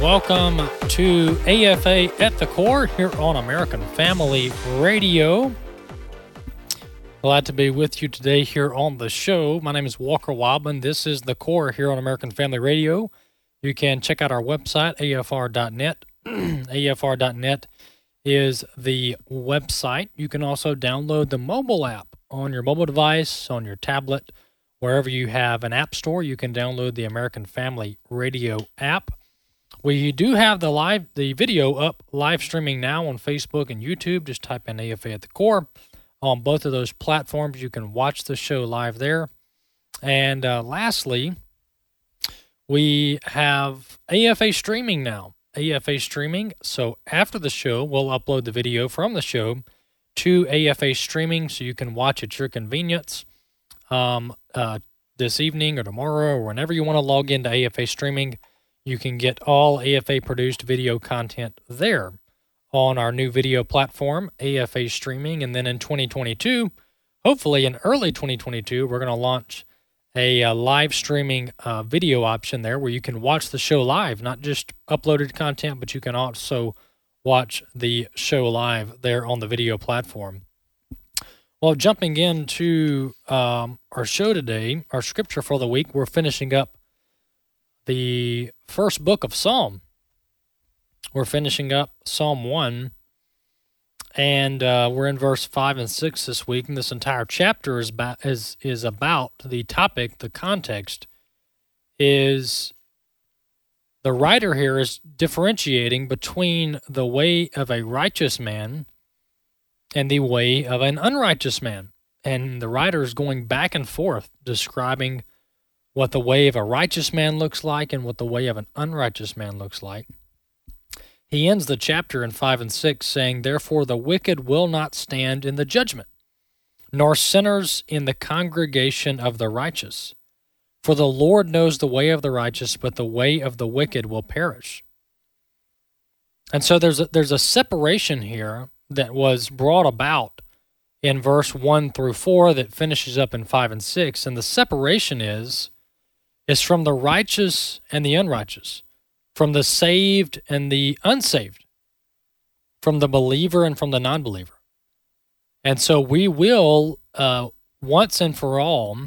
Welcome to AFA at the Core here on American Family Radio. Glad to be with you today here on the show. My name is Walker Wildman. This is the Core here on American Family Radio. You can check out our website, afr.net. afr.net is the website. You can also download the mobile app on your mobile device, on your tablet, wherever you have an app store. You can download the American Family Radio app. We do have the live the video up live streaming now on Facebook and YouTube. Just type in AFA at the core on both of those platforms. You can watch the show live there. And uh, lastly, we have AFA streaming now. AFA streaming. So after the show, we'll upload the video from the show to AFA streaming so you can watch at your convenience um, uh, this evening or tomorrow or whenever you want to log into AFA streaming. You can get all AFA produced video content there on our new video platform, AFA Streaming. And then in 2022, hopefully in early 2022, we're going to launch a, a, uh, live streaming uh, video option there where you can watch the show live, not just uploaded content, but you can also watch the show live there on the video platform. Well, jumping into um, our show today, our scripture for the week, we're finishing up the first book of Psalm. We're finishing up Psalm 1, and uh, we're in verse 5 and 6 this week. And this entire chapter is about, is, is about the topic, the context is the writer here is differentiating between the way of a righteous man and the way of an unrighteous man. And the writer is going back and forth describing what the way of a righteous man looks like and what the way of an unrighteous man looks like. He ends the chapter in 5 and 6 saying, Therefore the wicked will not stand in the judgment, nor sinners in the congregation of the righteous. For the Lord knows the way of the righteous, but the way of the wicked will perish. And so there's a, there's a separation here that was brought about in verse 1 through 4 that finishes up in 5 and 6. And the separation is is from the righteous and the unrighteous, from the saved and the unsaved, from the believer and from the non believer. And so we will, uh, once and for all,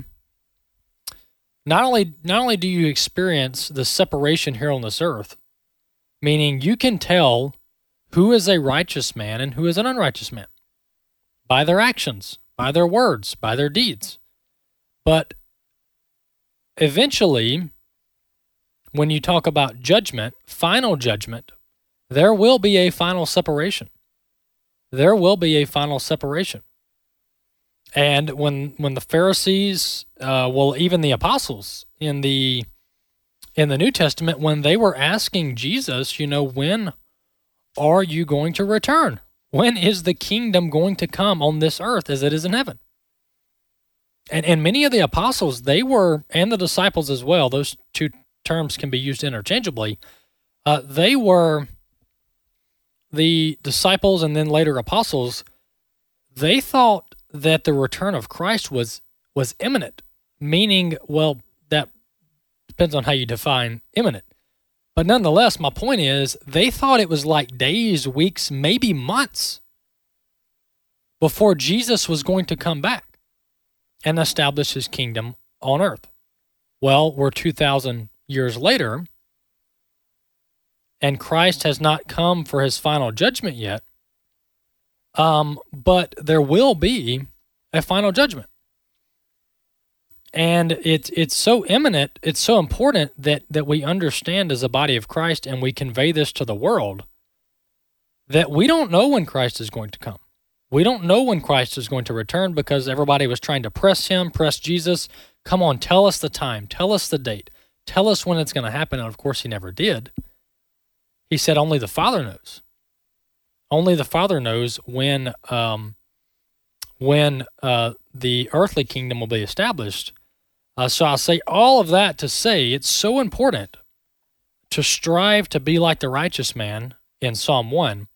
not only not only do you experience the separation here on this earth, meaning you can tell who is a righteous man and who is an unrighteous man by their actions, by their words, by their deeds. But eventually, when you talk about judgment, final judgment, there will be a final separation. There will be a final separation. And when when the Pharisees, uh, well, even the apostles in the in the New Testament, when they were asking Jesus, you know, when are you going to return? When is the kingdom going to come on this earth as it is in heaven? And and many of the apostles, they were, and the disciples as well. Those two terms can be used interchangeably. Uh, they were the disciples and then later apostles. They thought that the return of Christ was was imminent, meaning, well, that depends on how you define imminent. But nonetheless, my point is, they thought it was like days, weeks, maybe months before Jesus was going to come back and establish his kingdom on earth. Well, we're 2,000 years later, and Christ has not come for his final judgment yet. Um, but there will be a final judgment. And it's it's so imminent, it's so important that that we understand as a body of Christ and we convey this to the world that we don't know when Christ is going to come. We don't know when Christ is going to return because everybody was trying to press him, press Jesus. Come on, tell us the time, tell us the date, tell us when it's going to happen. And of course, he never did. He said only the Father knows. Only the Father knows when um, when uh, the earthly kingdom will be established. Uh, so I say all of that to say it's so important to strive to be like the righteous man in Psalm 1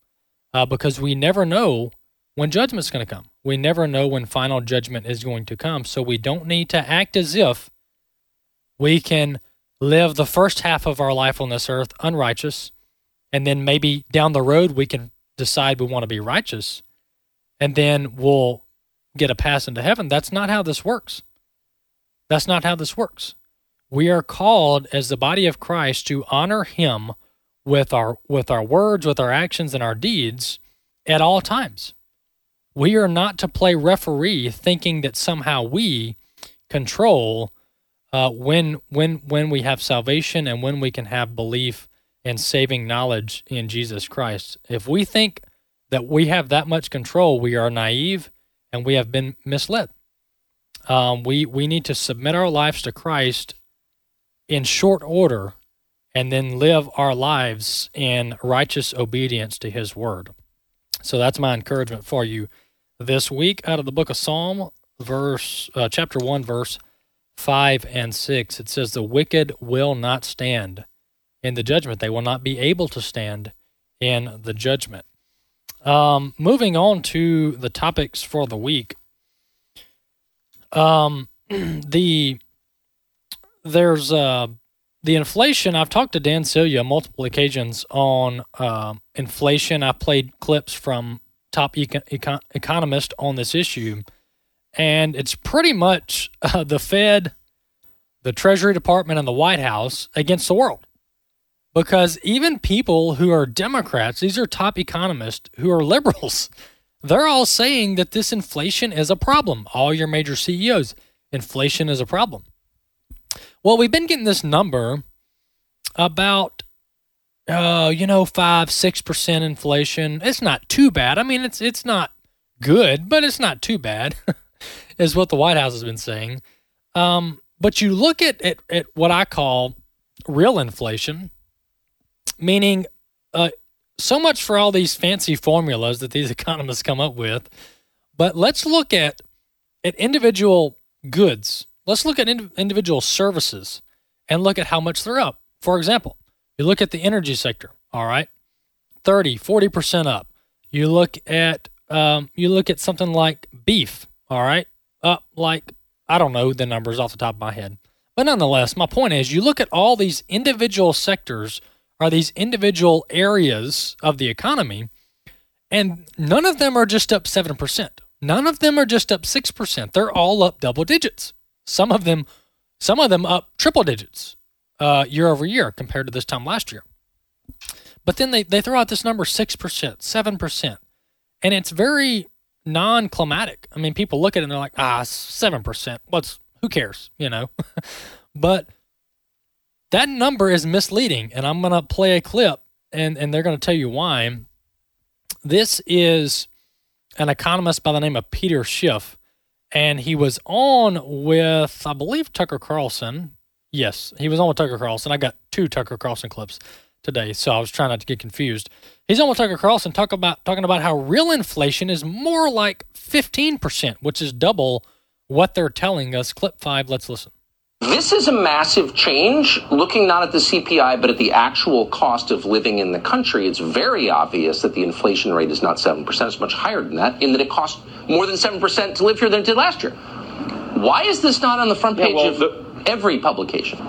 uh, because we never know when judgment's going to come. We never know when final judgment is going to come. So we don't need to act as if we can live the first half of our life on this earth unrighteous, and then maybe down the road we can decide we want to be righteous, and then we'll get a pass into heaven. That's not how this works. That's not how this works. We are called as the body of Christ to honor him with our with our words, with our actions and our deeds at all times. We are not to play referee thinking that somehow we control uh, when when when we have salvation and when we can have belief and saving knowledge in Jesus Christ. If we think that we have that much control, we are naive and we have been misled. Um, we we need to submit our lives to Christ in short order, and then live our lives in righteous obedience to His word. So that's my encouragement for you this week out of the book of Psalm, verse uh, chapter one, verse five and six. It says, "The wicked will not stand in the judgment; they will not be able to stand in the judgment." Um, moving on to the topics for the week. Um, the there's uh the inflation. I've talked to Dan Celia multiple occasions on uh, inflation. I played clips from top econ- econ- economist on this issue, and it's pretty much uh, the Fed, the Treasury Department, and the White House against the world. Because even people who are Democrats, these are top economists who are liberals, they're all saying that this inflation is a problem. All your major CEOs, inflation is a problem. Well, we've been getting this number about, uh, you know, five, six percent inflation. It's not too bad. I mean, it's it's not good, but it's not too bad, is what the White House has been saying. Um, but you look at, at at what I call real inflation, meaning uh, so much for all these fancy formulas that these economists come up with. But let's look at at individual goods. Let's look at ind- individual services and look at how much they're up. For example, you look at the energy sector, all right, 30, 40% up. You look at um, you look at something like beef, all right, up like I don't know the numbers off the top of my head. But nonetheless, my point is you look at all these individual sectors are these individual areas of the economy, and none of them are just up 7%. None of them are just up 6%. They're all up double digits. Some of them some of them up triple digits uh, year over year compared to this time last year. But then they, they throw out this number 6%, 7%. And it's very non climatic. I mean, people look at it and they're like, ah, 7%. What's, who cares, you know? but that number is misleading, and I'm going to play a clip, and, and they're going to tell you why. This is an economist by the name of Peter Schiff, and he was on with, I believe, Tucker Carlson. Yes, he was on with Tucker Carlson. I got two Tucker Carlson clips today, so I was trying not to get confused. He's on with Tucker Carlson talk about talking about how real inflation is more like 15%, which is double what they're telling us. Clip five, let's listen. This is a massive change. Looking not at the CPI, but at the actual cost of living in the country, it's very obvious that the inflation rate is not 7%. It's much higher than that, in that it costs more than 7% to live here than it did last year. Why is this not on the front page yeah, well, of the, every publication?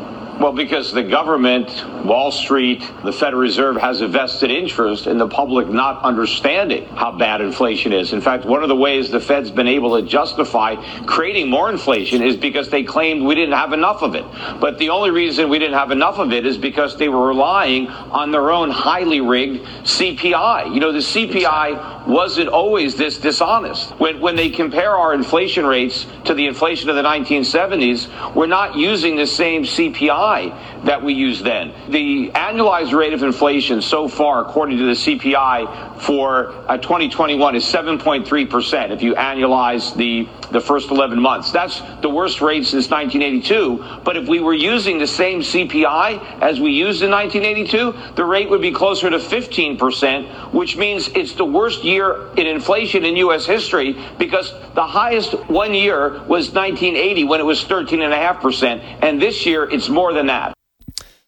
Well, because the government, Wall Street, the Federal Reserve has a vested interest in the public not understanding how bad inflation is. In fact, one of the ways the Fed's been able to justify creating more inflation is because they claimed we didn't have enough of it. But the only reason we didn't have enough of it is because they were relying on their own highly rigged CPI. You know, the CPI wasn't always this dishonest. When, when they compare our inflation rates to the inflation of the 1970s, we're not using the same CPI that we used then. The annualized rate of inflation so far, according to the CPI for uh, 2021, is 7.3% if you annualize the, the first 11 months. That's the worst rate since 1982. But if we were using the same CPI as we used in 1982, the rate would be closer to 15%, which means it's the worst year in inflation in U.S. history because the highest one year was 1980 when it was 13.5%. And this year it's more than that.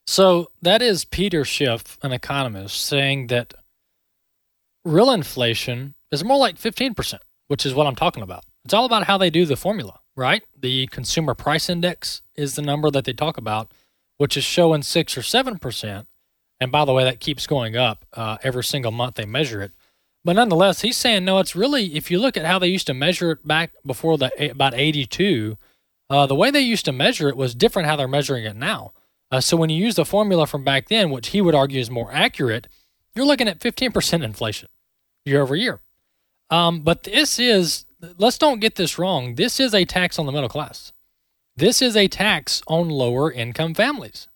So that is Peter Schiff, an economist, saying that real inflation is more like 15%, which is what I'm talking about. It's all about how they do the formula, right? The consumer price index is the number that they talk about, which is showing 6 or 7%. And by the way, that keeps going up uh, every single month they measure it. But nonetheless, he's saying no. It's really if you look at how they used to measure it back before the about '82, uh, the way they used to measure it was different. How they're measuring it now. Uh, so when you use the formula from back then, which he would argue is more accurate, you're looking at 15% inflation year over year. Um, but this is let's don't get this wrong. This is a tax on the middle class. This is a tax on lower income families,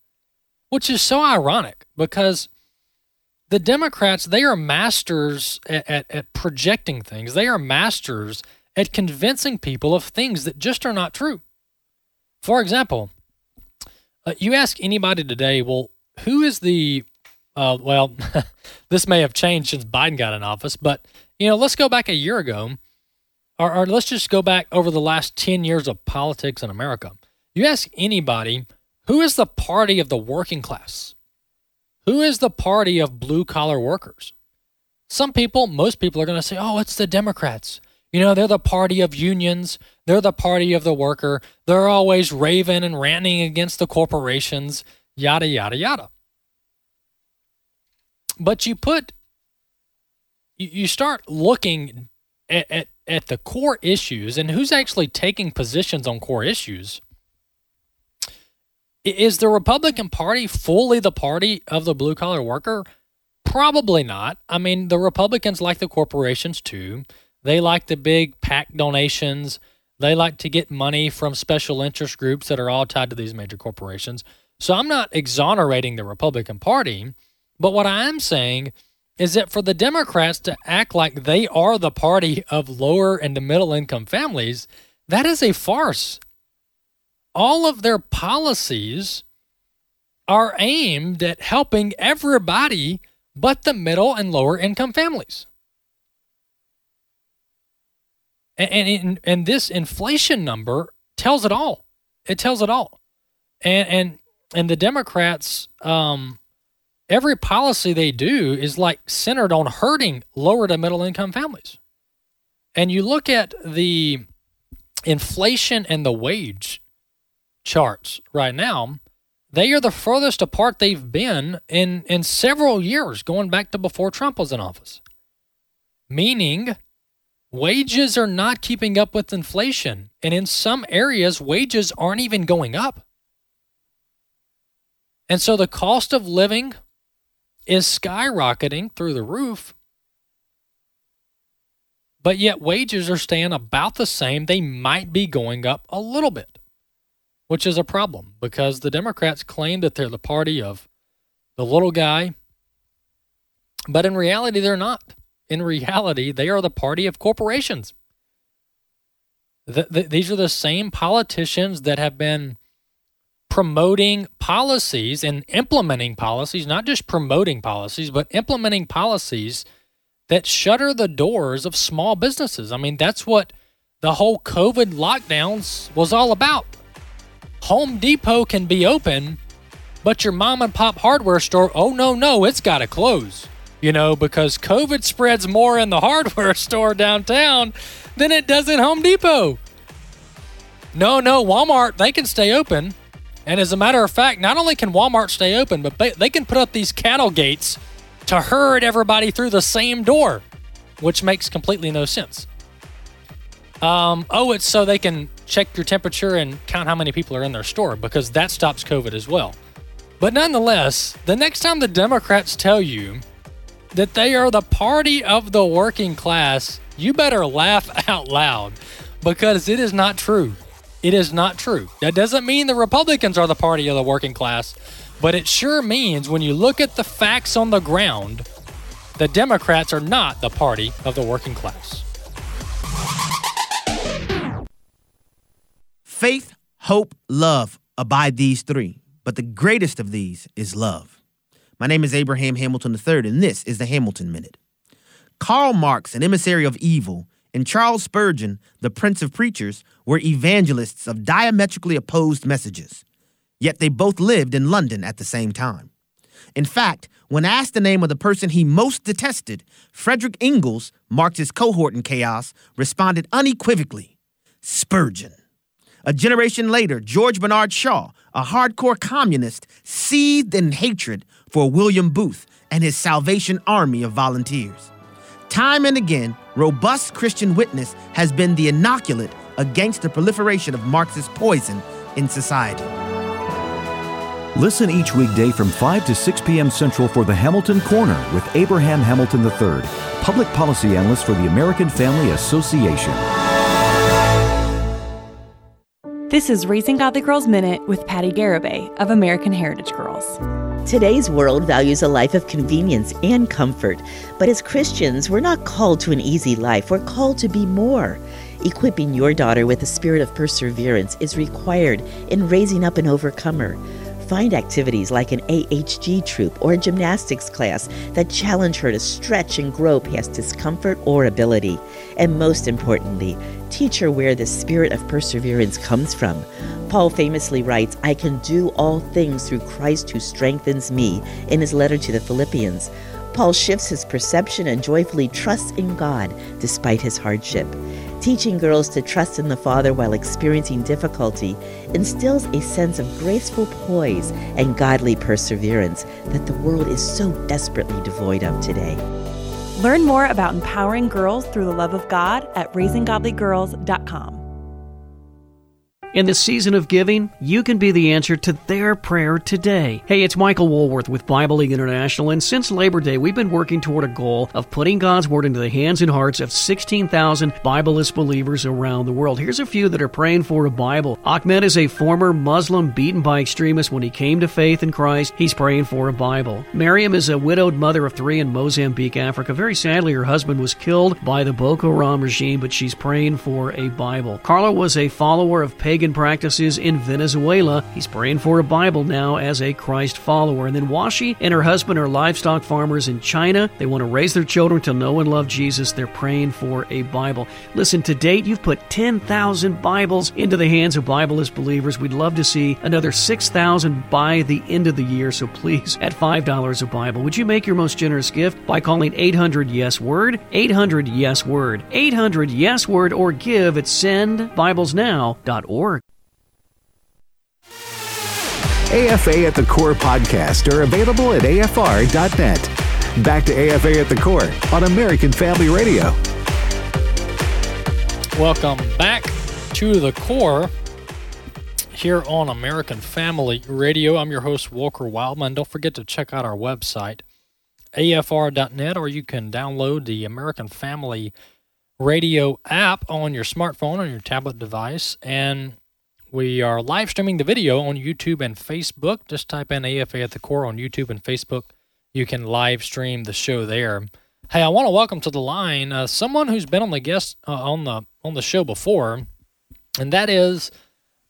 which is so ironic because the Democrats, they are masters at, at, at, projecting things. They are masters at convincing people of things that just are not true. For example, uh, you ask anybody today, well, who is the, uh, well, this may have changed since Biden got in office, but, you know, let's go back a year ago, or, or let's just go back over the last 10 years of politics in America. You ask anybody, who is the party of the working class? Who is the party of blue collar workers? Some people, most people are going to say, oh, it's the Democrats. You know, they're the party of unions. They're the party of the worker. They're always raving and ranting against the corporations, yada, yada, yada. But you put, you start looking at, at, at the core issues and who's actually taking positions on core issues. Is the Republican Party fully the party of the blue collar worker? Probably not. I mean, the Republicans like the corporations too. They like the big PAC donations. They like to get money from special interest groups that are all tied to these major corporations. So I'm not exonerating the Republican Party, but what I am saying is that for the Democrats to act like they are the party of lower and middle income families, that is a farce all of their policies are aimed at helping everybody but the middle and lower income families. And, and, and this inflation number tells it all. It tells it all. And, and, and the Democrats, um, every policy they do is like centered on hurting lower to middle income families. And you look at the inflation and the wage charts right now, they are the furthest apart they've been in, in several years, going back to before Trump was in office. Meaning, wages are not keeping up with inflation. And in some areas, wages aren't even going up. And so the cost of living is skyrocketing through the roof. But yet, wages are staying about the same. They might be going up a little bit which is a problem because the Democrats claim that they're the party of the little guy, but in reality, they're not. In reality, they are the party of corporations. The, the, these are the same politicians that have been promoting policies and implementing policies, not just promoting policies, but implementing policies that shutter the doors of small businesses. I mean, that's what the whole COVID lockdowns was all about. Home Depot can be open, but your mom and pop hardware store, oh no, no, it's got to close. You know, because COVID spreads more in the hardware store downtown than it does at Home Depot. No, no, Walmart, they can stay open. And as a matter of fact, not only can Walmart stay open, but they can put up these cattle gates to herd everybody through the same door, which makes completely no sense. Um, oh, it's so they can check your temperature and count how many people are in their store because that stops COVID as well. But nonetheless, the next time the Democrats tell you that they are the party of the working class, you better laugh out loud because it is not true. It is not true. That doesn't mean the Republicans are the party of the working class, but it sure means when you look at the facts on the ground, the Democrats are not the party of the working class. Faith, hope, love abide these three, but the greatest of these is love. My name is Abraham Hamilton III, and this is the Hamilton Minute. Karl Marx, an emissary of evil, and Charles Spurgeon, the prince of preachers, were evangelists of diametrically opposed messages. Yet they both lived in London at the same time. In fact, when asked the name of the person he most detested, Frederick Engels, Marx's cohort in chaos, responded unequivocally Spurgeon. A generation later, George Bernard Shaw, a hardcore communist, seethed in hatred for William Booth and his Salvation Army of volunteers. Time and again, robust Christian witness has been the inoculate against the proliferation of Marxist poison in society. Listen each weekday from 5 to 6 p.m. Central for the Hamilton Corner with Abraham Hamilton III, public policy analyst for the American Family Association. This is Raising Godly Girls Minute with Patti Garibay of American Heritage Girls. Today's world values a life of convenience and comfort, but as Christians, we're not called to an easy life. We're called to be more. Equipping your daughter with a spirit of perseverance is required in raising up an overcomer. Find activities like an AHG troop or a gymnastics class that challenge her to stretch and grow past discomfort or ability. And most importantly, teach her where the spirit of perseverance comes from. Paul famously writes, I can do all things through Christ who strengthens me, in his letter to the Philippians. Paul shifts his perception and joyfully trusts in God despite his hardship. Teaching girls to trust in the Father while experiencing difficulty instills a sense of graceful poise and godly perseverance that the world is so desperately devoid of today. Learn more about empowering girls through the love of God at raisinggodlygirls.com. In this season of giving, you can be the answer to their prayer today. Hey, it's Michael Woolworth with Bible League International, and since Labor Day, we've been working toward a goal of putting God's Word into the hands and hearts of 16,000 Bibleless believers around the world. Here's a few that are praying for a Bible. Ahmed is a former Muslim beaten by extremists when he came to faith in Christ. He's praying for a Bible. Miriam is a widowed mother of three in Mozambique, Africa. Very sadly, her husband was killed by the Boko Haram regime, but she's praying for a Bible. Carla was a follower of pagan pagan practices in Venezuela. He's praying for a Bible now as a Christ follower. And then Washi and her husband are livestock farmers in China. They want to raise their children to know and love Jesus. They're praying for a Bible. Listen, to date, you've put 10,000 Bibles into the hands of Bibleless believers. We'd love to see another 6,000 by the end of the year. So please, at $5 a Bible, would you make your most generous gift by calling 800 Yes Word, 800 Yes Word, 800 Yes Word, or give at sendbiblesnow.org. AFA at the Core podcast are available at afr.net. Back to AFA at the Core on American Family Radio. Welcome back to the Core here on American Family Radio. I'm your host, Walker Wildman. Don't forget to check out our website, afr.net, or you can download the American Family Radio app on your smartphone or your tablet device. And we are live streaming the video on YouTube and Facebook. Just type in AFA at the core on YouTube and Facebook. You can live stream the show there. Hey, I want to welcome to the line uh, someone who's been on the guest uh, on the on the show before, and that is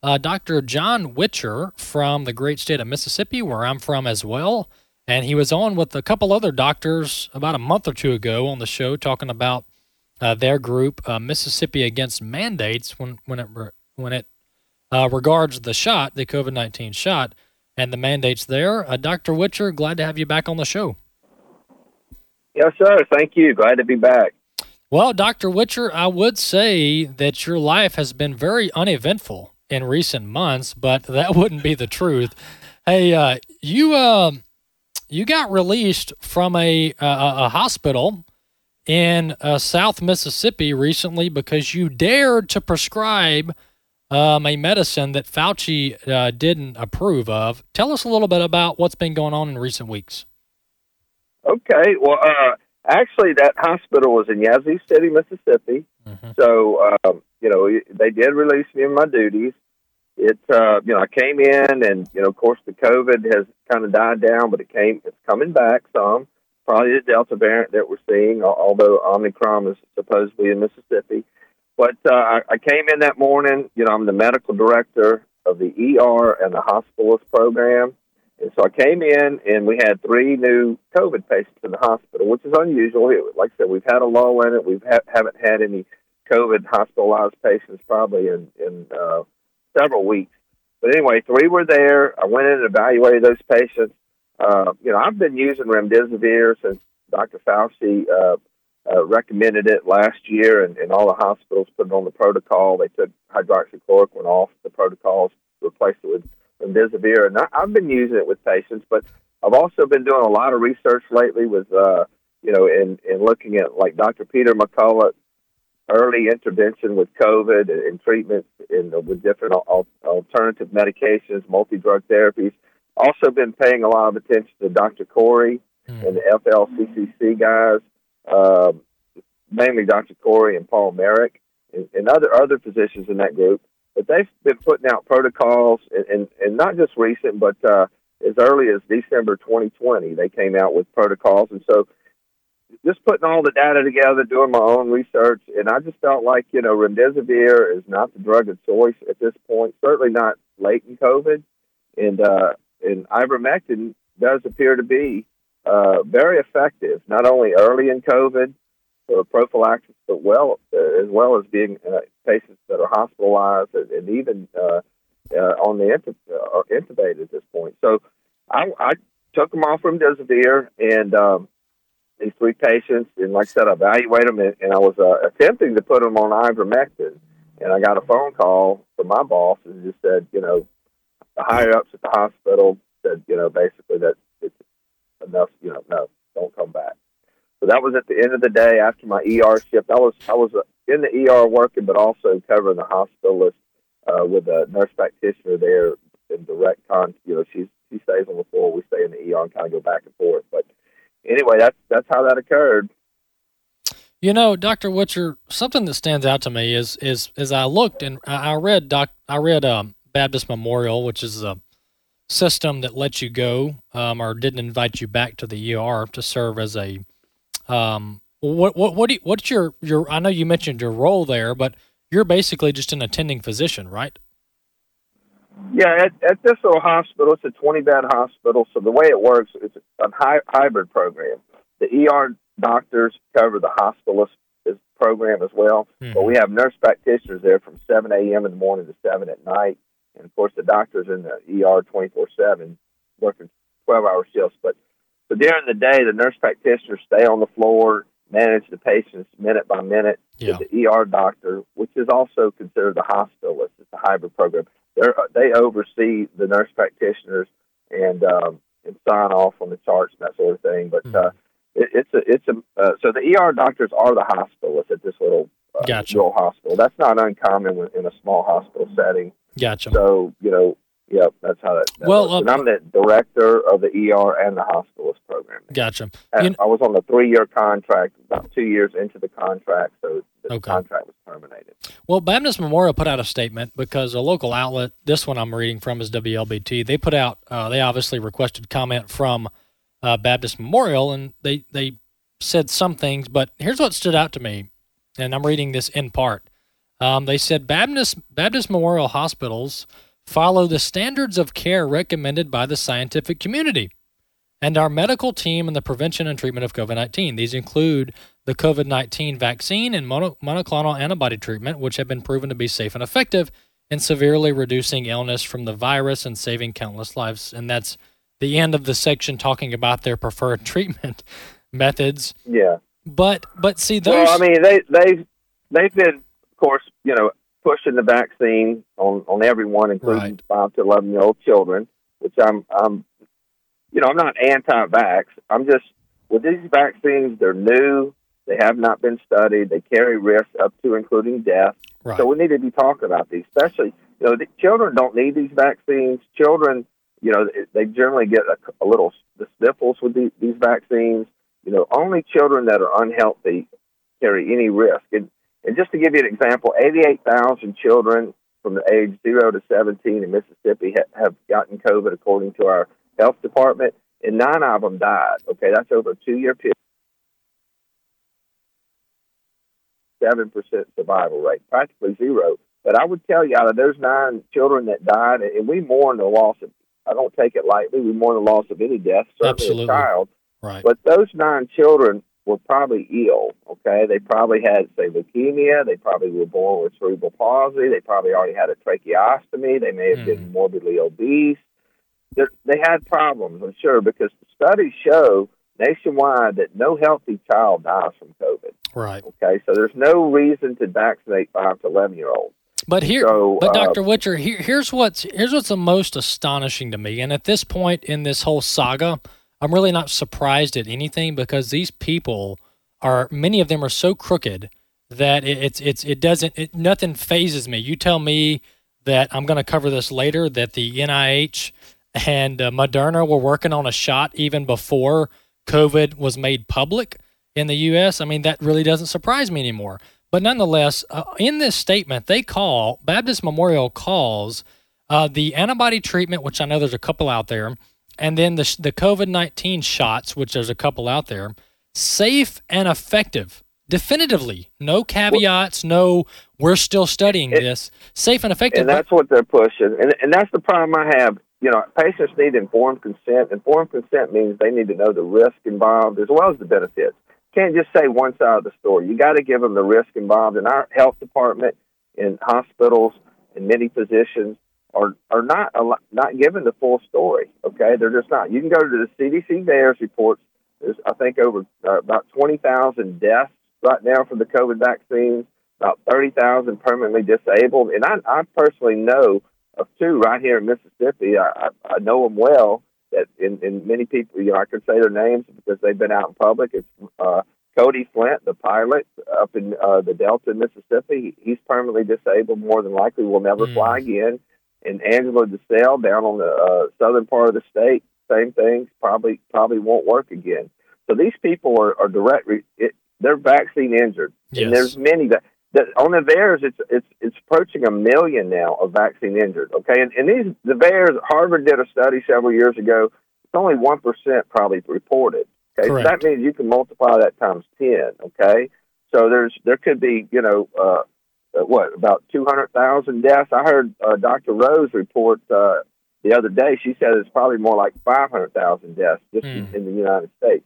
uh, Dr. John Witcher from the great state of Mississippi, where I'm from as well. And he was on with a couple other doctors about a month or two ago on the show talking about uh, their group, uh, Mississippi Against Mandates, when when it when it uh, regards the shot, the COVID 19 shot, and the mandates there. Uh, Dr. Witcher, glad to have you back on the show. Yes, sir. Thank you. Glad to be back. Well, Dr. Witcher, I would say that your life has been very uneventful in recent months, but that wouldn't be the truth. Hey, uh, you uh, you got released from a a, a hospital in uh, South Mississippi recently because you dared to prescribe um, a medicine that Fauci uh, didn't approve of. Tell us a little bit about what's been going on in recent weeks. Okay. Well, uh, actually, that hospital was in Yazoo City, Mississippi. Mm-hmm. So, um, you know, they did release me in my duties. It, uh, you know, I came in, and you know, of course, the COVID has kind of died down, but it came, it's coming back some. Probably the Delta variant that we're seeing, although Omicron is supposedly in Mississippi. But uh, I, came in that morning. You know, I'm the medical director of the ER and the hospitalist program. And so I came in, and we had three new COVID patients in the hospital, which is unusual. Like I said, we've had a lull in it. We ha- haven't had any COVID hospitalized patients probably in in uh, several weeks. But anyway, three were there. I went in and evaluated those patients. Uh, you know, I've been using remdesivir since Dr. Fauci uh, uh, recommended it last year, and, and all the hospitals put it on the protocol. They took hydroxychloroquine off the protocols, replaced it with remdesivir, and I, I've been using it with patients. But I've also been doing a lot of research lately with, uh, you know, in, in looking at like Dr. Peter McCullough early intervention with COVID and, and treatment in, with different al- alternative medications, multi drug therapies. Also, been paying a lot of attention to Dr. Kory and the FLCCC guys, um, mainly Dr. Kory and Paul Marik, and, and other other physicians in that group. But they've been putting out protocols, and, and, and not just recent, but uh, as early as December 2020, they came out with protocols. And so just putting all the data together, doing my own research, and I just felt like you know remdesivir is not the drug of choice at this point. Certainly not late in COVID, and uh, and ivermectin does appear to be uh, very effective, not only early in COVID for prophylaxis, but well uh, as well as being uh, patients that are hospitalized and, and even uh, uh, on the intub- uh, intubated at this point. So I, I took them off from remdesivir and. Um, these three patients, and like I said, I evaluated them, and, and I was uh, attempting to put them on ivermectin, and I got a phone call from my boss and just said, you know, the higher ups at the hospital said, you know, basically that enough, you know, no, don't come back. So that was at the end of the day after my ER shift. I was I was uh, in the ER working, but also covering the hospitalist uh, with a nurse practitioner there in direct contact. You know, she's she stays on the floor, we stay in the ER and kind of go back and forth, but anyway, that's that's how that occurred. You know, Doctor Witcher, something that stands out to me is is as I looked and I read doc I read um, Baptist Memorial, which is a system that lets you go um, or didn't invite you back to the ER to serve as a um, what what what do you, what's your your I know you mentioned your role there, but you're basically just an attending physician, right? Yeah, at, at this little hospital, it's a 20 bed hospital. So the way it works, it's a hy- hybrid program. The ER doctors cover the hospitalist program as well, but we have nurse practitioners there from 7 a.m. in the morning to 7 at night. And of course, the doctors in the ER 24 7 working 12 hour shifts. But so during the day, the nurse practitioners stay on the floor, manage the patients minute by minute. Yeah. The ER doctor, which is also considered the hospitalist, it's a hybrid program. They're, they oversee the nurse practitioners and um, and sign off on the charts and that sort of thing. But uh, it, it's a it's a uh, so the ER doctors are the hospitalists at this little uh, Gotcha. little hospital. That's not uncommon in a small hospital setting. Gotcha. So you know, yep, that's how that. that Well, works. and uh, I'm the director of the ER and the hospitalist program. Gotcha. I, You- I was on a three-year contract, about two years into the contract, so the Okay. contract was terminated. Well, Baptist Memorial put out a statement because a local outlet, this one I'm reading from is WLBT. They put out, uh, they obviously requested comment from uh, Baptist Memorial, and they they said some things. But here's what stood out to me, and I'm reading this in part. Um, they said Baptist Baptist Memorial hospitals follow the standards of care recommended by the scientific community and our medical team in the prevention and treatment of COVID 19. These include the COVID 19 vaccine and mono- monoclonal antibody treatment, which have been proven to be safe and effective in severely reducing illness from the virus and saving countless lives. And that's the end of the section talking about their preferred treatment methods. Yeah. But but see those Well, I mean, they they they've been, of course, you know, pushing the vaccine on on everyone, including Right. five to eleven year old children. Which I'm I'm, you know, I'm not anti-vax. I'm just with these vaccines, they're new. They have not been studied. They carry risks up to including death. Right. So we need to be talking about these, especially you know, the children don't need these vaccines. Children, you know, they generally get a, a little the sniffles with these, these vaccines. you know, only children that are unhealthy carry any risk. And, and just to give you an example, 88,000 children from the age 0 to 17 in Mississippi ha- have gotten COVID, according to our health department, and nine of them died. Okay, that's over a two year period. 7% survival rate, practically zero. But I would tell you, out of those nine children that died, and we mourn the loss of, I don't take it lightly, we mourn the loss of any death, certainly Absolutely. a child. Right. But those nine children were probably ill. Okay, they probably had say leukemia. They probably were born with cerebral palsy. They probably already had a tracheostomy. They may have been morbidly obese. They're, they had problems, I'm sure, because the studies show nationwide that no healthy child dies from COVID. Right. Okay, so there's no reason to vaccinate five to eleven year olds. But here, So, but uh, Doctor Witcher, here, here's what's here's what's the most astonishing to me. And at this point in this whole saga, I'm really not surprised at anything because these people are many of them are so crooked that it, it's it's it doesn't it, nothing phases me. You tell me that I'm going to cover this later that the NIH and uh, Moderna were working on a shot even before COVID was made public in the U.S. I mean, that really doesn't surprise me anymore. But nonetheless, uh, in this statement, they call Baptist Memorial calls uh, the antibody treatment, which I know there's a couple out there, and then the the COVID nineteen shots, which there's a couple out there, safe and effective. Definitively, no caveats, no. We're still studying this. Safe and effective. and that's what they're pushing. And and that's the problem I have. You know, patients need informed consent. Informed consent means they need to know the risk involved as well as the benefits. Can't just say one side of the story. You got to give them the risk involved. In our health department, in hospitals, in many physicians are are not not given the full story. Okay, they're just not. You can go to the CDC VAERS reports. There's I think over uh, about twenty thousand deaths right now for the COVID vaccines about 30,000 permanently disabled. And I, I personally know of two right here in Mississippi. I, I, I know them well. That in, in many people, you know, I could say their names because they've been out in public. It's uh, Cody Flint, the pilot up in uh, the Delta, Mississippi. He's permanently disabled. More than likely, will never fly again. And Angela DeSalle down on the uh, southern part of the state, same thing. Probably probably won't work again. So these people are, are direct. Re- it, they're vaccine injured, Yes. and there's many that. that on the VAERS, it's it's it's approaching a million now of vaccine injured. Okay, and, and these the VAERS, Harvard did a study several years ago. It's only one percent probably reported. Okay, so that means you can multiply that times ten. Okay, so there's there could be you know uh, what about two hundred thousand deaths? I heard uh, Dr. Rose report uh, the other day. She said it's probably more like five hundred thousand deaths just in, in the United States.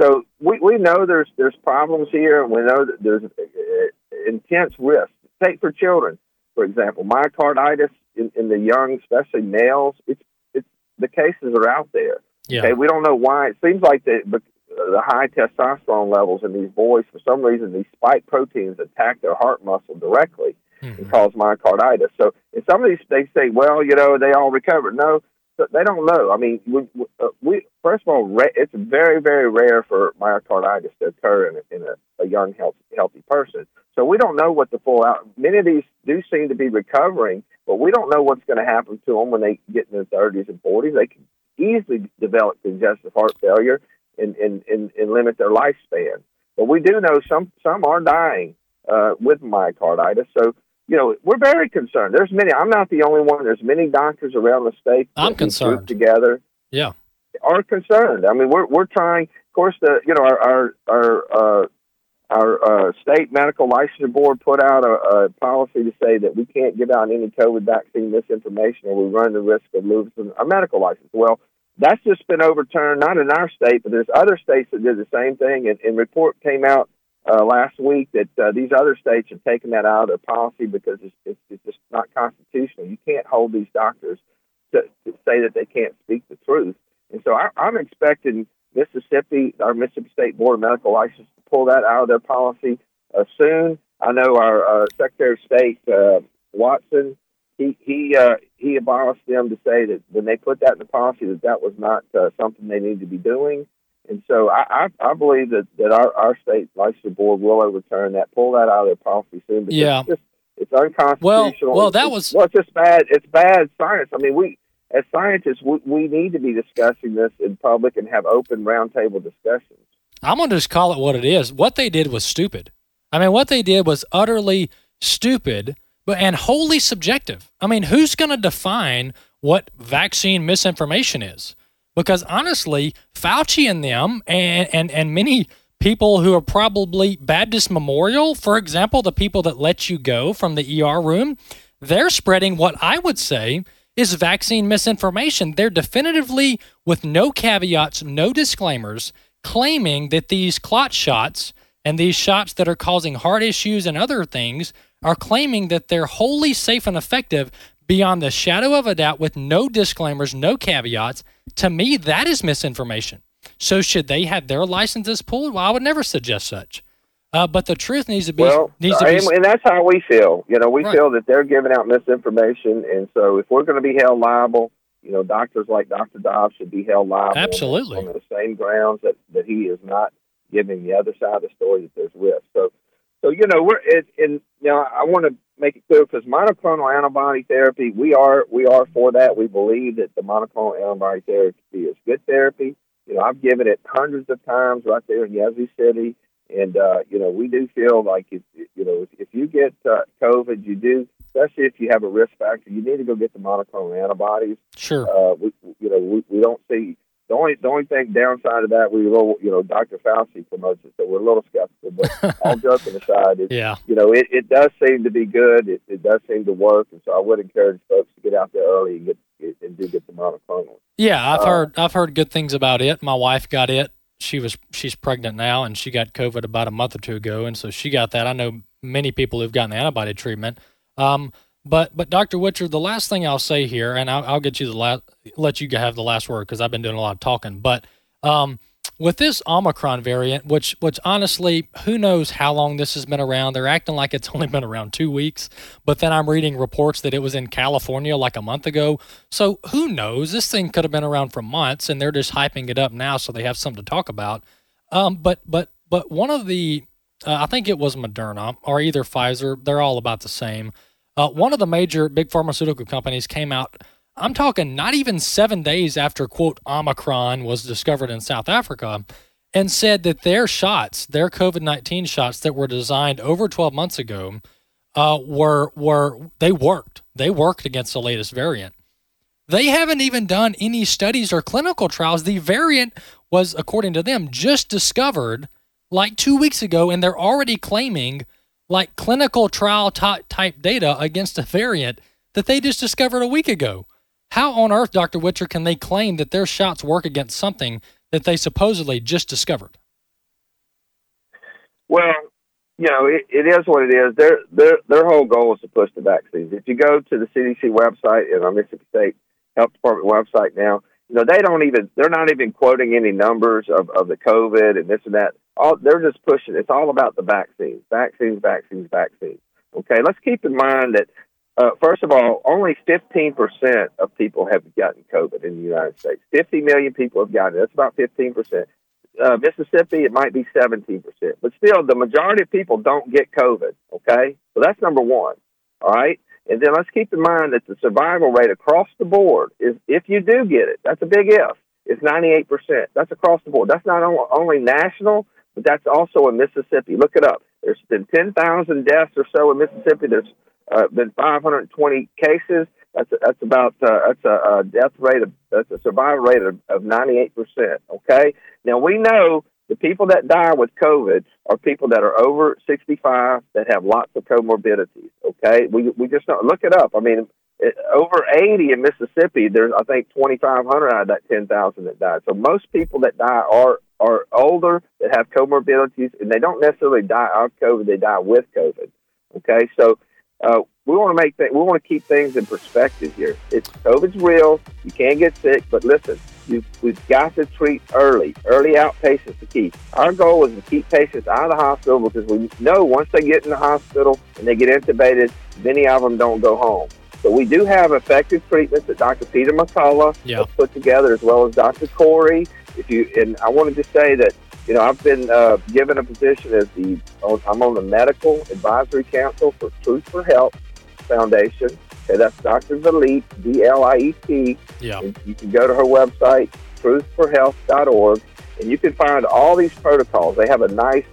So we, we know there's there's problems here, and we know that there's uh, intense risk. Take for children, for example, myocarditis in, in the young, especially males. It's it's the cases are out there. Yeah. Okay, we don't know why. It seems like the the high testosterone levels in these boys, for some reason, these spike proteins attack their heart muscle directly and cause myocarditis. So in some of these, they say, well, you know, they all recovered. No, but they don't know. I mean, we, we, uh, first of all, it's very, very rare for myocarditis to occur in, a, in a, a young, healthy, healthy person. So we don't know what the full out. Many of these do seem to be recovering, but we don't know what's going to happen to them when they get in their 30s and 40s. They can easily develop congestive heart failure and, and, and, and limit their lifespan. But we do know some some are dying uh, with myocarditis. So you know we're very concerned. There's many. I'm not the only one. There's many doctors around the state. I'm concerned. together Yeah. are concerned. I mean, we're we're trying. Of course, the you know our our our, uh, our uh, state medical licensure board put out a, a policy to say that we can't give out any COVID vaccine misinformation, or we run the risk of losing our medical license. Well, that's just been overturned, not in our state, but there's other states that did the same thing. And, and report came out uh, last week that uh, these other states have taken that out of their policy because it's, it's, it's just not constitutional. You can't hold these doctors to, to say that they can't speak the truth. And so I, I'm expecting Mississippi, our Mississippi State Board of Medical License, to pull that out of their policy uh, soon. I know our uh, Secretary of State uh, Watson, he he uh, he abolished them to say that when they put that in the policy that that was not uh, something they need to be doing. And so I, I, I believe that, that our, our state licensure board will overturn that, pull that out of their policy soon. Because Yeah. it's, just, it's unconstitutional. well, It's- that it's- was- well, it's just bad. It's bad science. I mean, we as scientists we, we need to be discussing this in public and have open roundtable discussions. I'm going to just call it what it is. What they did was stupid. I mean, what they did was utterly stupid but and wholly subjective. I mean, who's going to define what vaccine misinformation is? Because honestly, Fauci and them and, and, and many people who are probably Baptist Memorial, for example, the people that let you go from the ER room, they're spreading what I would say is vaccine misinformation. They're definitively, with no caveats, no disclaimers, claiming that these clot shots and these shots that are causing heart issues and other things are claiming that they're wholly safe and effective beyond the shadow of a doubt with no disclaimers, no caveats. To me, that is misinformation. So, should they have their licenses pulled? Well, I would never suggest such. Uh, but the truth needs to be well, needs to be, and, and that's how we feel. You know, we Right. feel that they're giving out misinformation, and so if we're going to be held liable, you know, doctors like Dr. Dobbs should be held liable. Absolutely. on the same grounds that that he is not giving the other side of the story that there's risk. So, so you know, we're it, and you know, I want to make it clear because monoclonal antibody therapy, we are we are for that. We believe that the monoclonal antibody therapy is good therapy. You know, I've given it hundreds of times right there in Yazoo City, and uh, you know, we do feel like if you know if, if you get uh, COVID, you do, especially if you have a risk factor, you need to go get the monoclonal antibodies. Sure. Uh, we, you know, we, we don't see the only the only thing downside of that we will you know Dr. Fauci promotes it, so we're a little skeptical. But all joking aside, it, Yeah. you know, it, it does seem to be good. It, it does seem to work, and so I would encourage folks to get out there early and get, get and do get the monoclonal. Yeah, I've Uh, heard I've heard good things about it. My wife got it. She was she's pregnant now, and she got COVID about a month or two ago, and so she got that. I know many people who've gotten antibody treatment. Um, but but Dr. Witcher, the last thing I'll say here, and I'll, I'll get you the last, let you have the last word because I've been doing a lot of talking. But um, with this Omicron variant, which which honestly, who knows how long this has been around? They're acting like it's only been around two weeks, but then I'm reading reports that it was in California like a month ago. So who knows? This thing could have been around for months, and they're just hyping it up now so they have something to talk about. Um, but but but one of the, uh, I think it was Moderna or either Pfizer. They're all about the same. Uh, one of the major big pharmaceutical companies came out. I'm talking not even seven days after quote Omicron was discovered in South Africa, and said that their shots, their COVID 19 shots that were designed over 12 months ago, uh, were were they worked. They worked against the latest variant. They haven't even done any studies or clinical trials. The variant was, according to them, just discovered like two weeks ago, and they're already claiming like clinical trial ty- type data against a variant that they just discovered a week ago. How on earth, Dr. Witcher, can they claim that their shots work against something that they supposedly just discovered? Well, you know, it, it is what it is. Their their their whole goal is to push the vaccines. If you go to the CDC website and our Mississippi State Health Department website now, you know they don't even they're not even quoting any numbers of, of the COVID and this and that. All they're just pushing. It's all about the vaccines, vaccines, vaccines, vaccines. Okay, let's keep in mind that uh, first of all, only 15% of people have gotten COVID in the United States. 50 million people have gotten it. That's about 15% uh, Mississippi, it might be 17%. But still, the majority of people don't get COVID, okay? So that's number one, all right? And then let's keep in mind that the survival rate across the board is, if you do get it, that's a big if, it's 98%. That's across the board. That's not only national, but that's also in Mississippi. Look it up. There's been 10,000 deaths or so in Mississippi. There's uh, been 520 cases. That's that's about uh, that's a, a death rate of that's a survival rate of, of 98 percent. Okay. Now we know the people that die with COVID are people that are over 65 that have lots of comorbidities. Okay. We we just don't look it up. I mean, it, over 80 in Mississippi. There's I think 2,500 out of that 10,000 that died. So most people that die are are older that have comorbidities, and they don't necessarily die of COVID. They die with COVID. Okay. So uh, we want to make th- we want to keep things in perspective here. It's COVID's real. You can get sick, but listen, you, we've got to treat early. Early outpatients is the key. Our goal is to keep patients out of the hospital because we know once they get in the hospital and they get intubated, many of them don't go home. So we do have effective treatments that Dr. Peter McCullough Yeah. has put together, as well as Dr. Kory. If you and I wanted to say that you know I've been uh, given a position as the I'm on the medical advisory council for Truth for Health Foundation. Okay, that's Dr. Vliet, V L I E T. Yeah. And You can go to her website, truthforhealth.org. and you can find all these protocols. They have a nice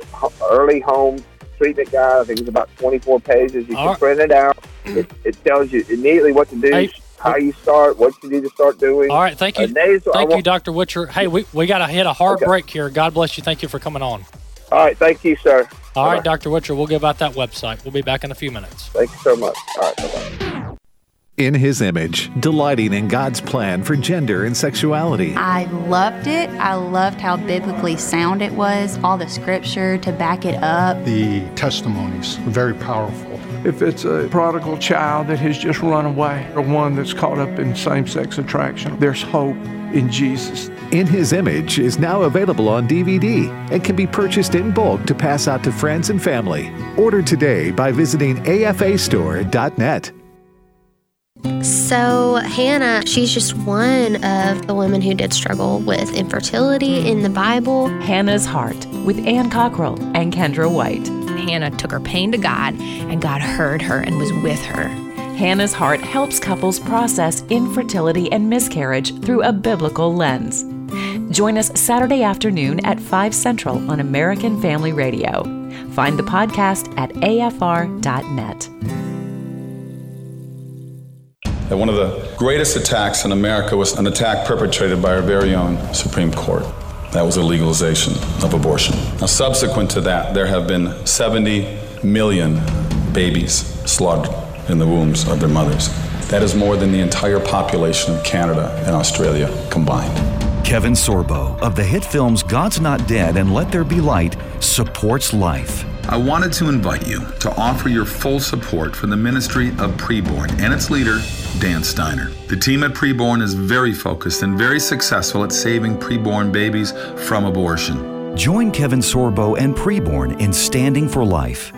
early home treatment guide. I think it's about 24 pages. You can print it out. It, it tells you immediately what to do. Hey, how you start, what you need to start doing. All right, thank you, uh, nasal, thank want, you, Doctor Witcher. Hey, we, we got to hit a hard okay. break here. God bless you. Thank you for coming on. All right, thank you, sir. All bye right, Doctor Witcher, we'll give out that website. We'll be back in a few minutes. Thank you so much. All right, bye bye in his image, delighting in God's plan for gender and sexuality. I loved it. I loved how biblically sound it was, all the scripture to back it up. The testimonies were very powerful. If it's a prodigal child that has just run away or one that's caught up in same sex attraction, there's hope in Jesus. In His Image is now available on DVD and can be purchased in bulk to pass out to friends and family. Order today by visiting afastore.net. So, Hannah, she's just one of the women who did struggle with infertility in the Bible. Hannah's Heart with Ann Cockrell and Kendra White. Hannah took her pain to God, and God heard her and was with her. Hannah's Heart helps couples process infertility and miscarriage through a biblical lens. Join us Saturday afternoon at 5 Central on American Family Radio. Find the podcast at afr.net one of the greatest attacks in America was an attack perpetrated by our very own Supreme Court. That was the legalization of abortion. Now, subsequent to that, there have been 70 million babies slaughtered in the wombs of their mothers. That is more than the entire population of Canada and Australia combined. Kevin Sorbo of the hit films God's Not Dead and Let There Be Light supports life. I wanted to invite you to offer your full support for the ministry of Preborn and its leader, Dan Steiner. The team at Preborn is very focused and very successful at saving preborn babies from abortion. Join Kevin Sorbo and Preborn in Standing for Life.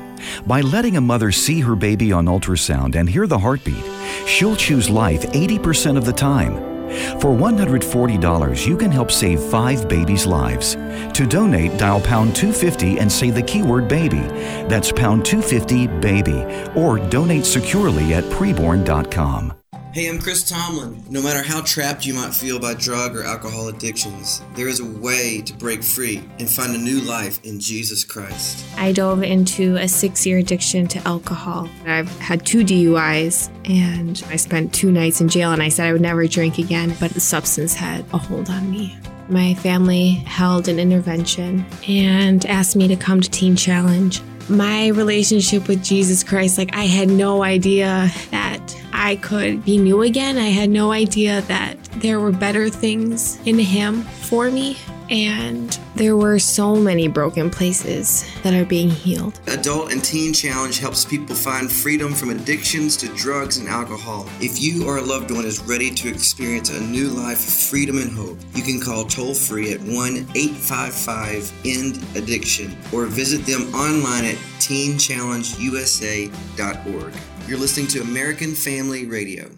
By letting a mother see her baby on ultrasound and hear the heartbeat, she'll choose life 80% of the time for $140, you can help save five babies' lives. To donate, dial pound 250 and say the keyword baby. That's pound 250 baby. Or donate securely at preborn.com. Hey, I'm Chris Tomlin. No matter how trapped you might feel by drug or alcohol addictions, there is a way to break free and find a new life in Jesus Christ. I dove into a six year addiction to alcohol. I've had two DUIs and I spent two nights in jail and I said I would never drink again, but the substance had a hold on me. My family held an intervention and asked me to come to Teen Challenge. My relationship with Jesus Christ, like I had no idea that I could be new again. I had no idea that there were better things in Him for me. And there were so many broken places that are being healed. Adult and Teen Challenge helps people find freedom from addictions to drugs and alcohol. If you or a loved one is ready to experience a new life of freedom and hope, you can call toll free at 1 855 END Addiction or visit them online at teenchallengeusa.org. You're listening to American Family Radio.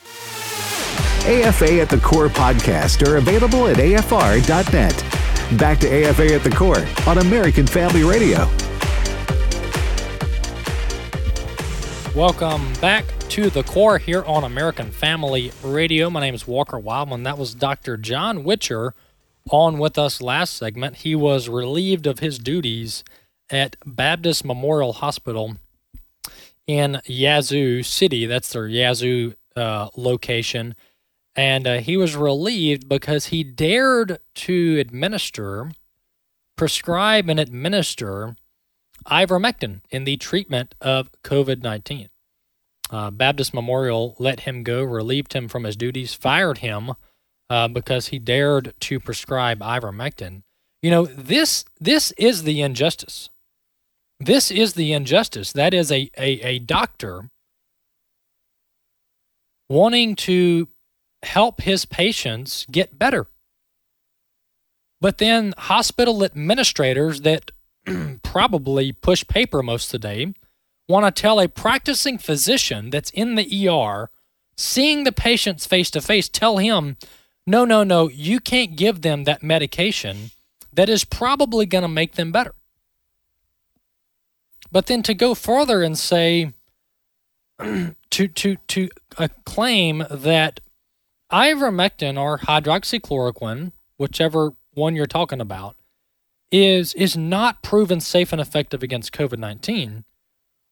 AFA at the Core podcast are available at afr.net. Back to AFA at the Core on American Family Radio. Welcome back to the core here on American Family Radio. My name is Walker Wildmon. That was Dr. John Witcher on with us last segment. He was relieved of his duties at Baptist Memorial Hospital in Yazoo City. That's their Yazoo uh, location. And uh, he was relieved because he dared to administer, prescribe, and administer ivermectin in the treatment of COVID 19. Uh, Baptist Memorial let him go, relieved him from his duties, fired him uh, because he dared to prescribe ivermectin. You know, this this is the injustice. This is the injustice. That is a, a, a doctor wanting to help his patients get better. But then hospital administrators that probably push paper most of the day want to tell a practicing physician that's in the ER, seeing the patients face to face, tell him, no, no, no, you can't give them that medication that is probably going to make them better. But then to go further and say, to to to uh, claim that ivermectin or hydroxychloroquine, whichever one you're talking about, is is not proven safe and effective against COVID nineteen.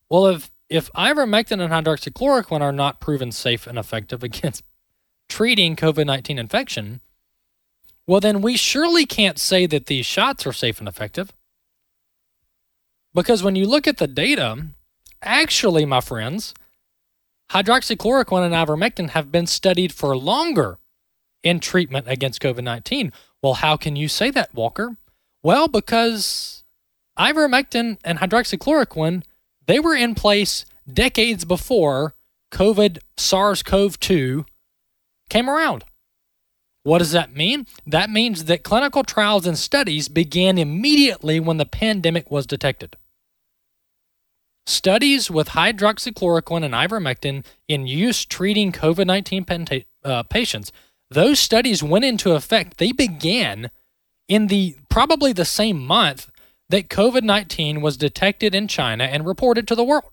Well, if if ivermectin and hydroxychloroquine are not proven safe and effective against treating COVID nineteen infection, well then we surely can't say that these shots are safe and effective. Because when you look at the data, actually, my friends, hydroxychloroquine and ivermectin have been studied for longer in treatment against COVID 19. Well, how can you say that, Walker? Well, because ivermectin and hydroxychloroquine, they were in place decades before COVID SARS CoV 2 came around. What does that mean? That means that clinical trials and studies began immediately when the pandemic was detected. Studies with hydroxychloroquine and ivermectin in use treating COVID 19 uh, patients, those studies went into effect. They began in the probably the same month that COVID 19 was detected in China and reported to the world.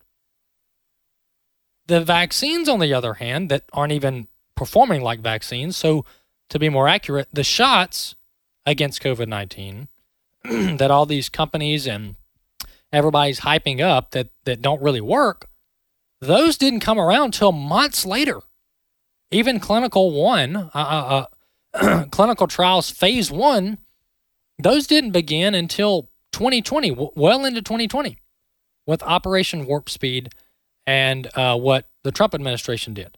The vaccines, on the other hand, that aren't even performing like vaccines, so to be more accurate, the shots against COVID 19 that all these companies and everybody's hyping up that, that don't really work, those didn't come around till months later. Even clinical one, uh, uh, uh clinical trials phase one those didn't begin until 2020, well into 2020, with Operation Warp Speed and uh, what the Trump administration did.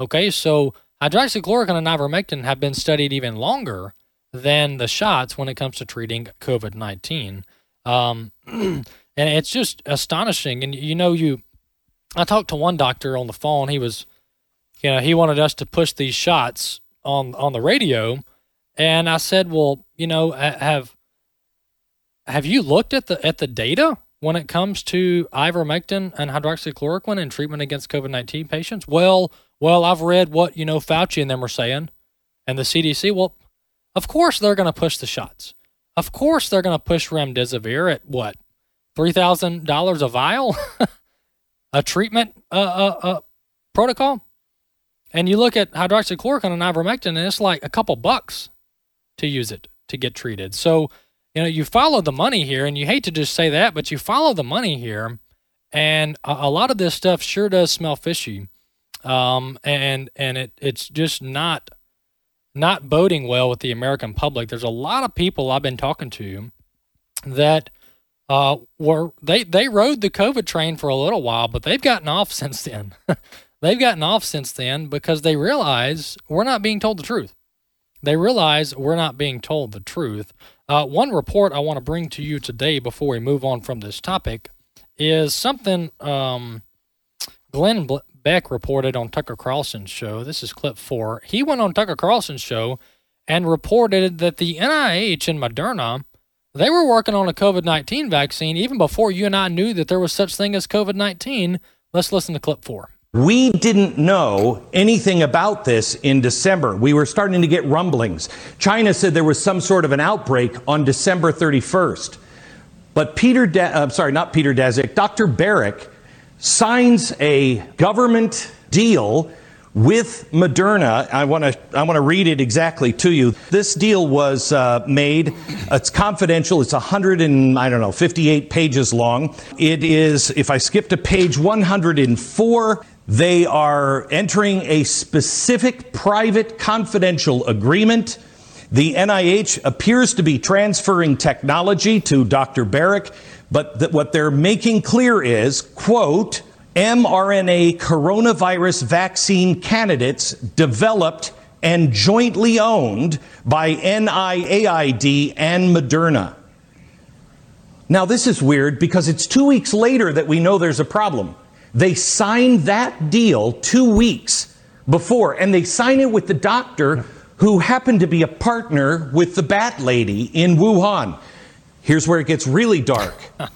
Okay, so hydroxychloroquine and ivermectin have been studied even longer than the shots when it comes to treating COVID 19. Um, and it's just astonishing. And you know, you, I talked to one doctor on the phone. He was, you know, he wanted us to push these shots on on the radio and I said, "Well, you know, have have you looked at the at the data when it comes to ivermectin and hydroxychloroquine in treatment against COVID-19 patients?" Well, well, I've read what, you know, Fauci and them are saying and the CDC. Well, of course they're going to push the shots. Of course they're going to push remdesivir at what? $3,000 a vial? a treatment uh, uh, uh, protocol? And you look at hydroxychloroquine and ivermectin, and it's like a couple bucks to use it to get treated. So, you know, you follow the money here, and you hate to just say that, but you follow the money here, and a, a lot of this stuff sure does smell fishy, um, and and it it's just not not boding well with the American public. There's a lot of people I've been talking to that uh, were they they rode the COVID train for a little while, but they've gotten off since then. they've gotten off since then because they realize we're not being told the truth. They realize we're not being told the truth. Uh, one report I want to bring to you today before we move on from this topic is something um, Glenn Beck reported on Tucker Carlson's show. This is clip four. He went on Tucker Carlson's show and reported that the NIH and Moderna they were working on a COVID 19 vaccine even before you and I knew that there was such thing as COVID 19. Let's listen to clip four. We didn't know anything about this in December. We were starting to get rumblings. China said there was some sort of an outbreak on December 31st. But Peter, De- I'm uh, sorry, not Peter Daszak, Dr. Baric signs a government deal with Moderna. I want to I want to read it exactly to you. This deal was uh, made. It's confidential. It's 100 and I don't know 58 pages long. It is. If I skip to page 104, they are entering a specific private confidential agreement. The NIH appears to be transferring technology to Dr. Baric, but what they're making clear is, quote, mRNA coronavirus vaccine candidates developed and jointly owned by NIAID and Moderna. Now, this is weird because it's two weeks later that we know there's a problem. They signed that deal two weeks before, and they signed it with the doctor who happened to be a partner with the bat lady in Wuhan. Here's where it gets really dark.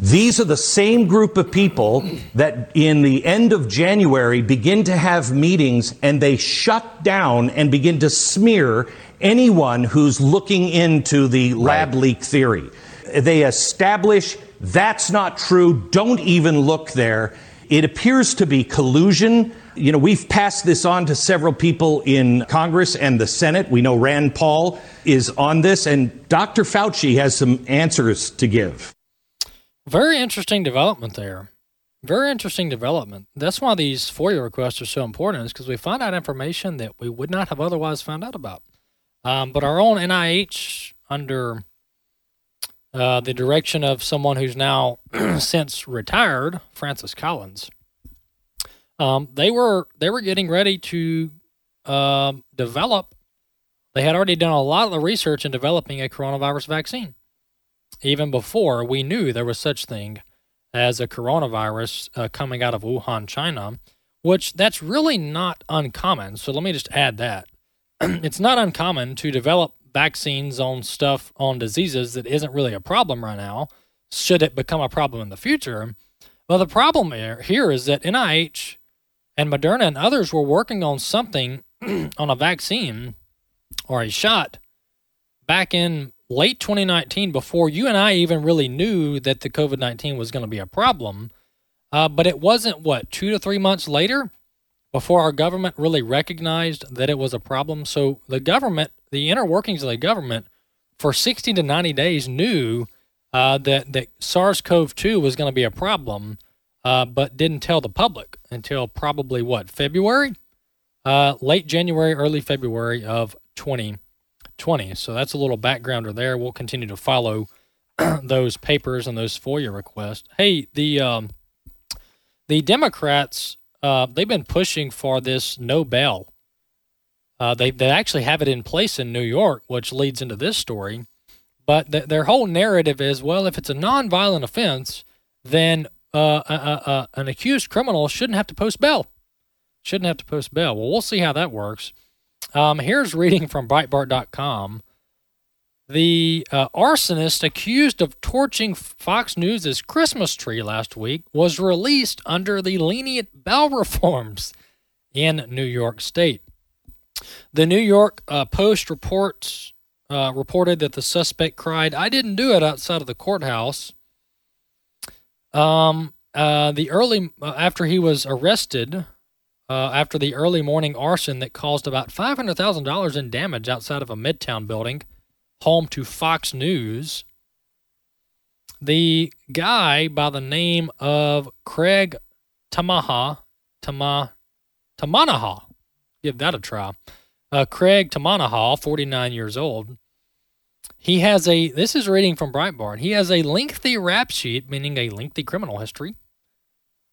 These are the same group of people that in the end of January begin to have meetings and they shut down and begin to smear anyone who's looking into the lab leak theory. They establish that's not true, don't even look there. It appears to be collusion. You know, we've passed this on to several people in Congress and the Senate. We know Rand Paul is on this, and Dr. Fauci has some answers to give. Very interesting development there. Very interesting development. That's why these FOIA requests are so important, is because we find out information that we would not have otherwise found out about. Um, but our own NIH, under uh, the direction of someone who's now since retired, Francis Collins, um, they were they were getting ready to um, develop. They had already done a lot of the research in developing a coronavirus vaccine, even before we knew there was such thing as a coronavirus uh, coming out of Wuhan, China, which that's really not uncommon. So let me just add that. it's not uncommon to develop vaccines on stuff on diseases that isn't really a problem right now, should it become a problem in the future. Well, the problem here is that NIH and Moderna and others were working on something on a vaccine or a shot back in late 2019 before you and I even really knew that the COVID 19 was going to be a problem. Uh, but it wasn't, what, two to three months later before our government really recognized that it was a problem. So the government, the inner workings of the government, for 60 to 90 days knew uh, that, that SARS CoV 2 was going to be a problem, uh, but didn't tell the public until probably what, February? Uh, late January, early February of 2020. So that's a little backgrounder there. We'll continue to follow those papers and those FOIA requests. Hey, the um, the Democrats uh, they've been pushing for this no bail. Uh, they they actually have it in place in New York, which leads into this story. But th- their whole narrative is, well, if it's a nonviolent offense, then uh, an accused criminal shouldn't have to post bail. Shouldn't have to post bail. Well, we'll see how that works. Um, here's reading from Breitbart.com. The uh, arsonist accused of torching Fox News' Christmas tree last week was released under the lenient bail reforms in New York State. The New York uh, Post reports uh, reported that the suspect cried, "I didn't do it" outside of the courthouse. Um, uh, the early uh, after he was arrested, uh, after the early morning arson that caused about $500,000 in damage outside of a Midtown building, home to Fox News. The guy by the name of Craig Tamaha, Tama, Tamanaha, give that a try. Uh, Craig Tamanaha, 49 years old. He has a, this is reading from Breitbart, he has a lengthy rap sheet, meaning a lengthy criminal history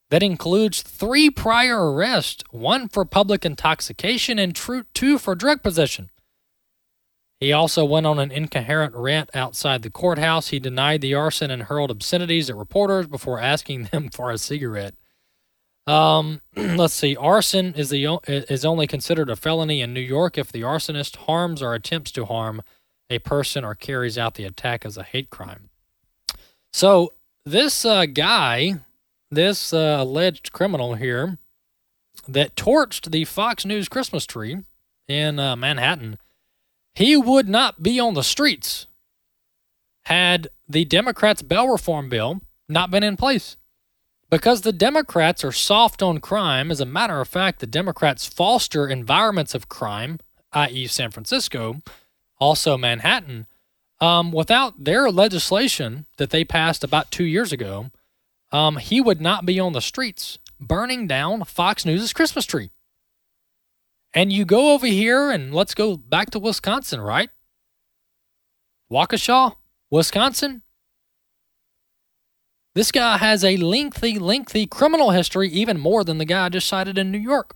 that includes three prior arrests one for public intoxication and two for drug possession. He also went on an incoherent rant outside the courthouse. He denied the arson and hurled obscenities at reporters before asking them for a cigarette. Um, let's see. Arson is the is only considered a felony in New York if the arsonist harms or attempts to harm a person or carries out the attack as a hate crime. So this uh, guy this uh, alleged criminal here that torched the Fox News Christmas tree in uh, Manhattan, he would not be on the streets had the Democrats' bail reform bill not been in place. Because the Democrats are soft on crime, as a matter of fact, the Democrats foster environments of crime, i.e., San Francisco, also Manhattan. Um, without their legislation that they passed about two years ago, um, he would not be on the streets burning down Fox News' Christmas tree. And you go over here and let's go back to Wisconsin, right? Waukesha, Wisconsin. This guy has a lengthy, lengthy criminal history, even more than the guy I just cited in New York.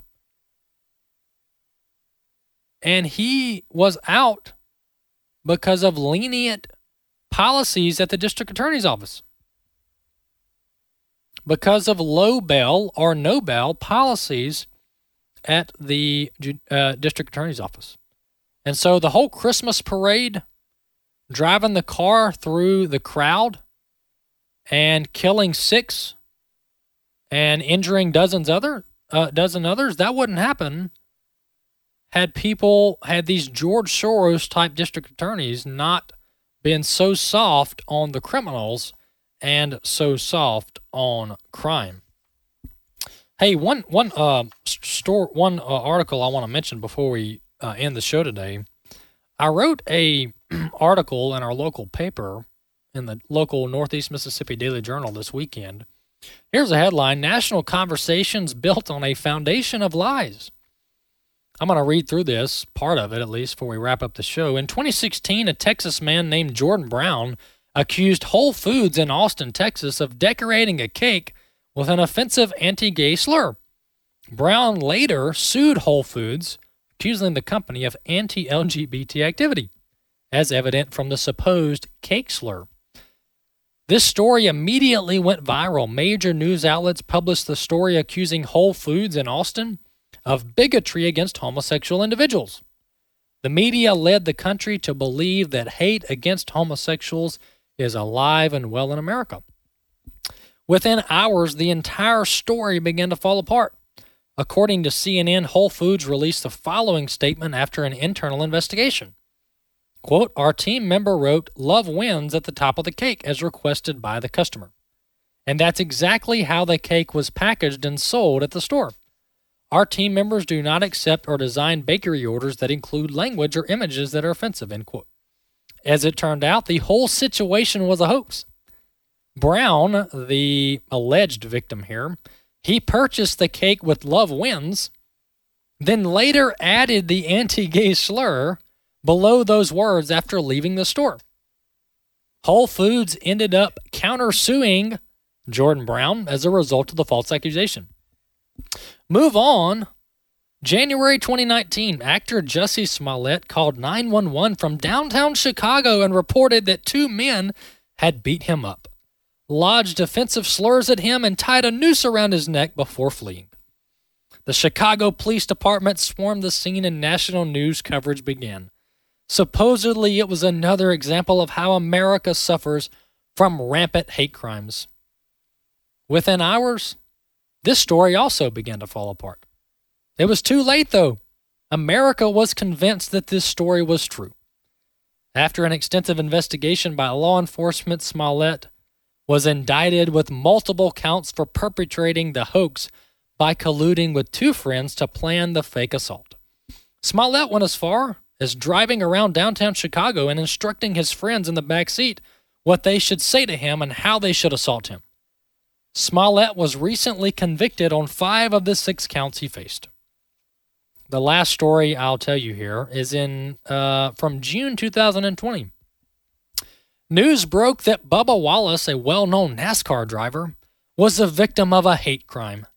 And he was out because of lenient policies at the district attorney's office because of low bail or no bail policies at the uh, district attorney's office. And so the whole Christmas parade, driving the car through the crowd and killing six and injuring dozens other uh, dozen others, that wouldn't happen had people had these George Soros type district attorneys not been so soft on the criminals and so soft on crime. Hey, one one uh store one uh, article I want to mention before we uh, end the show today. I wrote a article in our local paper in the local Northeast Mississippi Daily Journal this weekend. Here's a headline: National conversations built on a foundation of lies. I'm going to read through this part of it at least before we wrap up the show. In 2016, a Texas man named Jordan Brown accused Whole Foods in Austin, Texas, of decorating a cake with an offensive anti gay slur. Brown later sued Whole Foods, accusing the company of anti LGBT activity, as evident from the supposed cake slur. This story immediately went viral. Major news outlets published the story accusing Whole Foods in Austin of bigotry against homosexual individuals. The media led the country to believe that hate against homosexuals is alive and well in America. Within hours, the entire story began to fall apart. According to CNN, Whole Foods released the following statement after an internal investigation. Quote, our team member wrote, Love wins at the top of the cake as requested by the customer. And that's exactly how the cake was packaged and sold at the store. Our team members do not accept or design bakery orders that include language or images that are offensive, end quote. As it turned out, the whole situation was a hoax. Brown, the alleged victim here, he purchased the cake with Love Wins, then later added the anti gay slur below those words after leaving the store. Whole Foods ended up countersuing Jordan Brown as a result of the false accusation. Move on. January 2019, actor Jussie Smollett called 911 from downtown Chicago and reported that two men had beat him up, lodged offensive slurs at him, and tied a noose around his neck before fleeing. The Chicago Police Department swarmed the scene and national news coverage began. Supposedly, it was another example of how America suffers from rampant hate crimes. Within hours, this story also began to fall apart. It was too late, though. America was convinced that this story was true. After an extensive investigation by law enforcement, Smollett was indicted with multiple counts for perpetrating the hoax by colluding with two friends to plan the fake assault. Smollett went as far as driving around downtown Chicago and instructing his friends in the back seat what they should say to him and how they should assault him. Smollett was recently convicted on five of the six counts he faced. The last story I'll tell you here is in uh, from June 2020. News broke that Bubba Wallace, a well-known NASCAR driver, was the victim of a hate crime.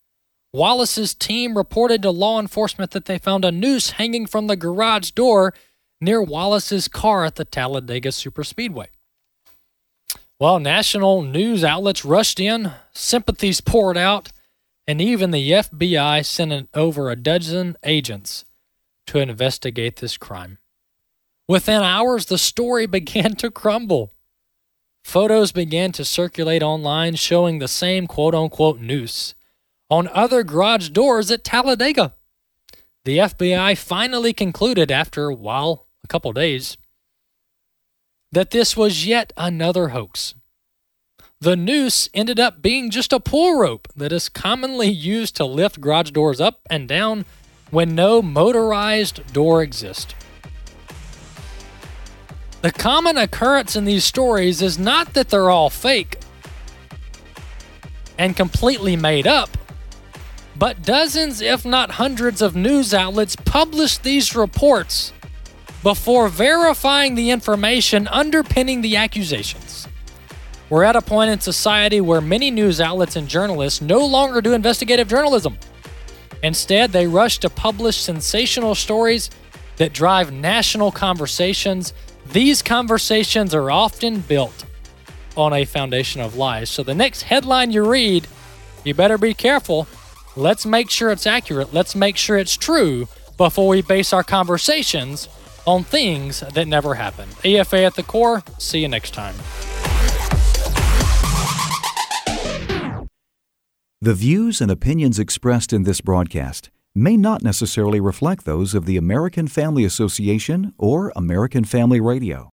Wallace's team reported to law enforcement that they found a noose hanging from the garage door near Wallace's car at the Talladega Superspeedway. Well, national news outlets rushed in, sympathies poured out, and even the FBI sent over a dozen agents to investigate this crime. Within hours, the story began to crumble. Photos began to circulate online showing the same quote unquote noose on other garage doors at Talladega. The FBI finally concluded after, while a couple days, that this was yet another hoax. The noose ended up being just a pull rope that is commonly used to lift garage doors up and down when no motorized door exists. The common occurrence in these stories is not that they're all fake and completely made up, but dozens, if not hundreds, of news outlets publish these reports before verifying the information underpinning the accusations. We're at a point in society where many news outlets and journalists no longer do investigative journalism. Instead, they rush to publish sensational stories that drive national conversations. These conversations are often built on a foundation of lies. So the next headline you read, you better be careful. Let's make sure it's accurate. Let's make sure it's true before we base our conversations on things that never happened. AFA at the core. See you next time. The views and opinions expressed in this broadcast may not necessarily reflect those of the American Family Association or American Family Radio.